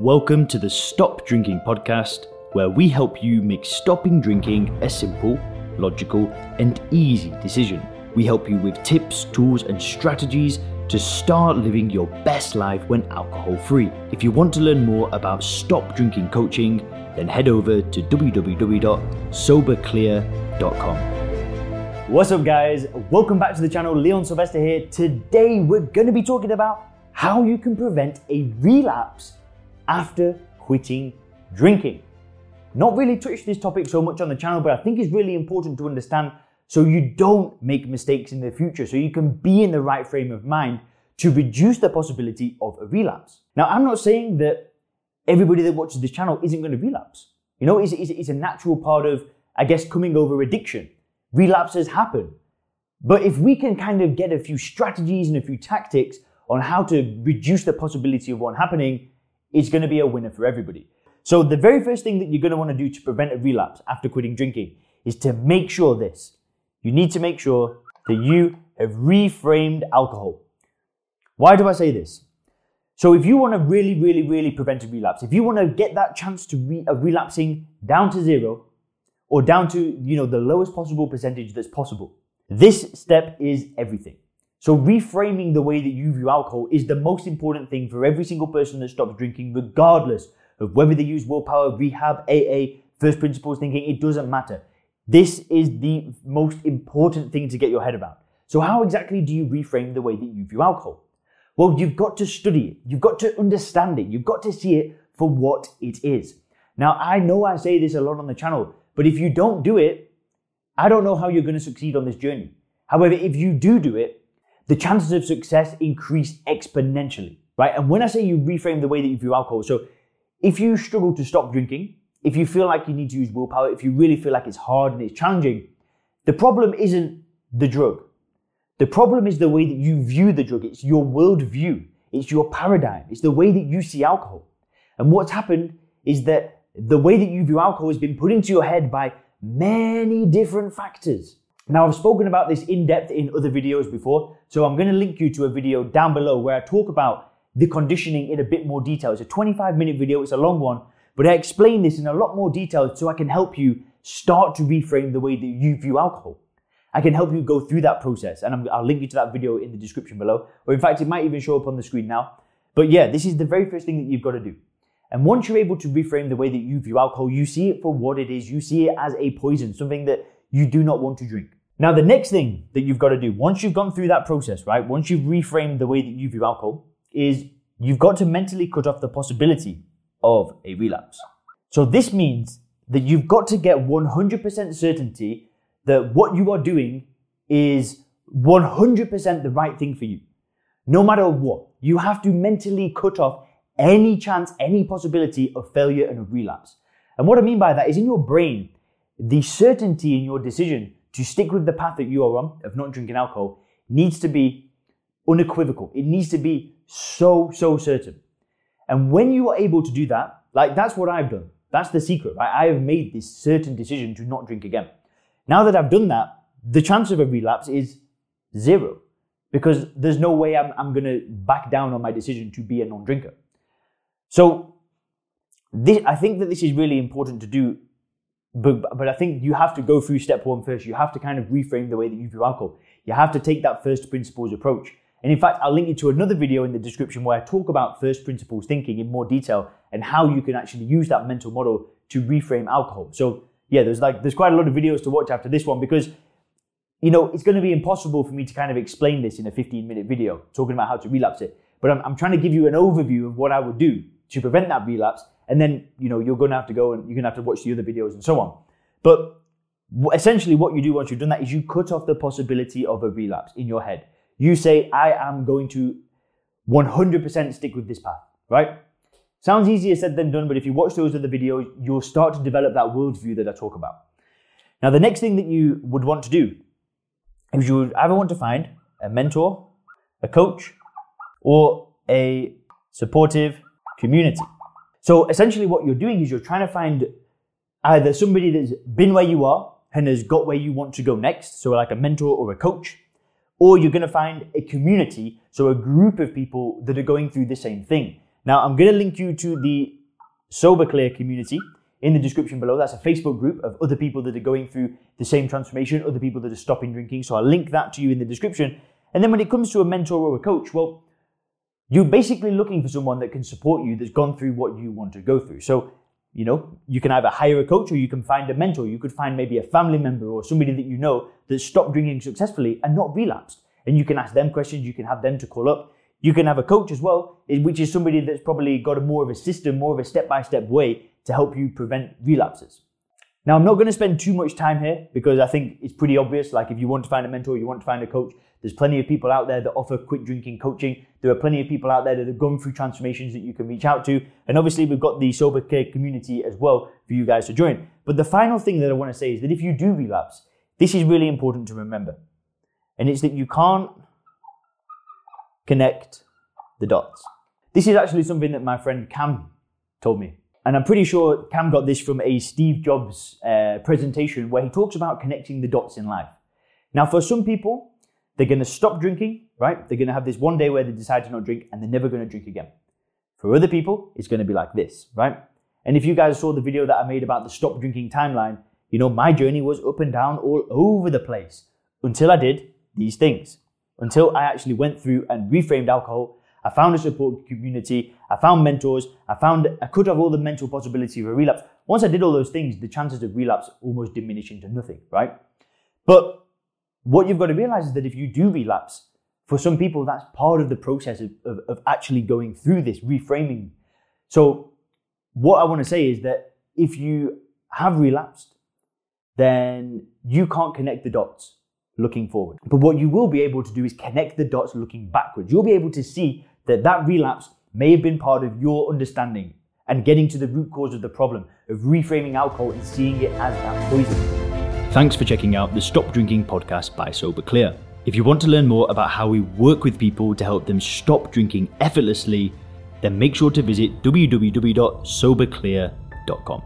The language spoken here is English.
Welcome to the Stop Drinking podcast, where we help you make stopping drinking a simple, logical, and easy decision. We help you with tips, tools, and strategies to start living your best life when alcohol free. If you want to learn more about stop drinking coaching, then head over to www.soberclear.com. What's up, guys? Welcome back to the channel. Leon Sylvester here. Today, we're going to be talking about how you can prevent a relapse after quitting drinking. Not really touched this topic so much on the channel, but I think it's really important to understand so you don't make mistakes in the future, so you can be in the right frame of mind to reduce the possibility of a relapse. Now, I'm not saying that everybody that watches this channel isn't going to relapse. You know, it's, it's, it's a natural part of, I guess, coming over addiction. Relapses happen. But if we can kind of get a few strategies and a few tactics on how to reduce the possibility of one happening, it's going to be a winner for everybody. So the very first thing that you're going to want to do to prevent a relapse after quitting drinking is to make sure this. You need to make sure that you have reframed alcohol. Why do I say this? So if you want to really, really, really prevent a relapse, if you want to get that chance to re- of relapsing down to zero or down to, you know, the lowest possible percentage that's possible, this step is everything. So reframing the way that you view alcohol is the most important thing for every single person that stops drinking, regardless of whether they use willpower, rehab, AA, first principles thinking, it doesn't matter. This is the most important thing to get your head about. So how exactly do you reframe the way that you view alcohol? Well, you've got to study it. You've got to understand it. You've got to see it for what it is. Now, I know I say this a lot on the channel, but if you don't do it, I don't know how you're going to succeed on this journey. However, if you do do it, the chances of success increase exponentially, right? And when I say you reframe the way that you view alcohol, so if you struggle to stop drinking, if you feel like you need to use willpower, if you really feel like it's hard and it's challenging, the problem isn't the drug. The problem is the way that you view the drug. It's your worldview. It's your paradigm. It's the way that you see alcohol. And what's happened is that the way that you view alcohol has been put into your head by many different factors. Now, I've spoken about this in depth in other videos before, so I'm going to link you to a video down below where I talk about the conditioning in a bit more detail. It's a 25 minute video, it's a long one, but I explain this in a lot more detail so I can help you start to reframe the way that you view alcohol. I can help you go through that process, and i will link you to that video in the description below, or in fact, it might even show up on the screen now. But yeah, this is the very first thing that you've got to do. And once you're able to reframe the way that you view alcohol, you see it for what it is. You see it as a poison, something that you do not want to drink. Now, the next thing that you've got to do, once you've gone through that process, right, once you've reframed the way that you view alcohol, is you've got to mentally cut off the possibility of a relapse. So this means that you've got to get 100% certainty that what you are doing is 100% the right thing for you. No matter what, you have to mentally cut off any chance, any possibility of failure and of relapse. And what I mean by that is in your brain, the certainty in your decision to stick with the path that you are on of not drinking alcohol needs to be unequivocal. It needs to be so, so certain. And when you are able to do that, like that's what I've done. That's the secret, right? I have made this certain decision to not drink again. Now that I've done that, the chance of a relapse is zero because there's no way I'm, I'm going to back down on my decision to be a non drinker. So, this, I think that this is really important to do but, but I think you have to go through step one first. You have to kind of reframe the way that you view alcohol. You have to take that first principles approach. And in fact, I'll link you to another video in the description where I talk about first principles thinking in more detail and how you can actually use that mental model to reframe alcohol. So yeah, there's like, there's quite a lot of videos to watch after this one because, you know, it's going to be impossible for me to kind of explain this in a 15 minute video talking about how to relapse it. But I'm, I'm trying to give you an overview of what I would do to prevent that relapse and then you know you're going to have to go and you're going to have to watch the other videos and so on. But essentially, what you do once you've done that is you cut off the possibility of a relapse in your head. You say, "I am going to 100% stick with this path." Right? Sounds easier said than done, but if you watch those other videos, you'll start to develop that worldview that I talk about. Now, the next thing that you would want to do is you would either want to find a mentor, a coach, or a supportive community. So essentially, what you're doing is you're trying to find either somebody that's been where you are and has got where you want to go next, so like a mentor or a coach, or you're going to find a community, so a group of people that are going through the same thing. Now, I'm going to link you to the Sober Clear community in the description below. That's a Facebook group of other people that are going through the same transformation, other people that are stopping drinking. So I'll link that to you in the description. And then when it comes to a mentor or a coach, well, you're basically looking for someone that can support you that's gone through what you want to go through. So, you know, you can either hire a coach or you can find a mentor. You could find maybe a family member or somebody that you know that stopped drinking successfully and not relapsed. And you can ask them questions, you can have them to call up. You can have a coach as well, which is somebody that's probably got a more of a system, more of a step by step way to help you prevent relapses. Now, I'm not going to spend too much time here because I think it's pretty obvious. Like, if you want to find a mentor, you want to find a coach, there's plenty of people out there that offer quit drinking coaching. There are plenty of people out there that have gone through transformations that you can reach out to. And obviously, we've got the Sober Clear community as well for you guys to join. But the final thing that I want to say is that if you do relapse, this is really important to remember. And it's that you can't connect the dots. This is actually something that my friend Cam told me and I'm pretty sure Cam got this from a Steve Jobs uh, presentation where he talks about connecting the dots in life. Now, for some people, they're going to stop drinking, right? They're going to have this one day where they decide to not drink and they're never going to drink again. For other people, it's going to be like this, right? And if you guys saw the video that I made about the stop drinking timeline, you know, my journey was up and down all over the place until I did these things, until I actually went through and reframed alcohol I found a support community. I found mentors. I found I could have all the mental possibility of a relapse. Once I did all those things, the chances of relapse almost diminish into nothing, right? But what you've got to realize is that if you do relapse, for some people, that's part of the process of, of, of actually going through this reframing. So, what I want to say is that if you have relapsed, then you can't connect the dots looking forward. But what you will be able to do is connect the dots looking backwards. You'll be able to see that that relapse may have been part of your understanding and getting to the root cause of the problem of reframing alcohol and seeing it as that poison. Thanks for checking out the Stop Drinking podcast by Sober Clear. If you want to learn more about how we work with people to help them stop drinking effortlessly, then make sure to visit www.soberclear.com.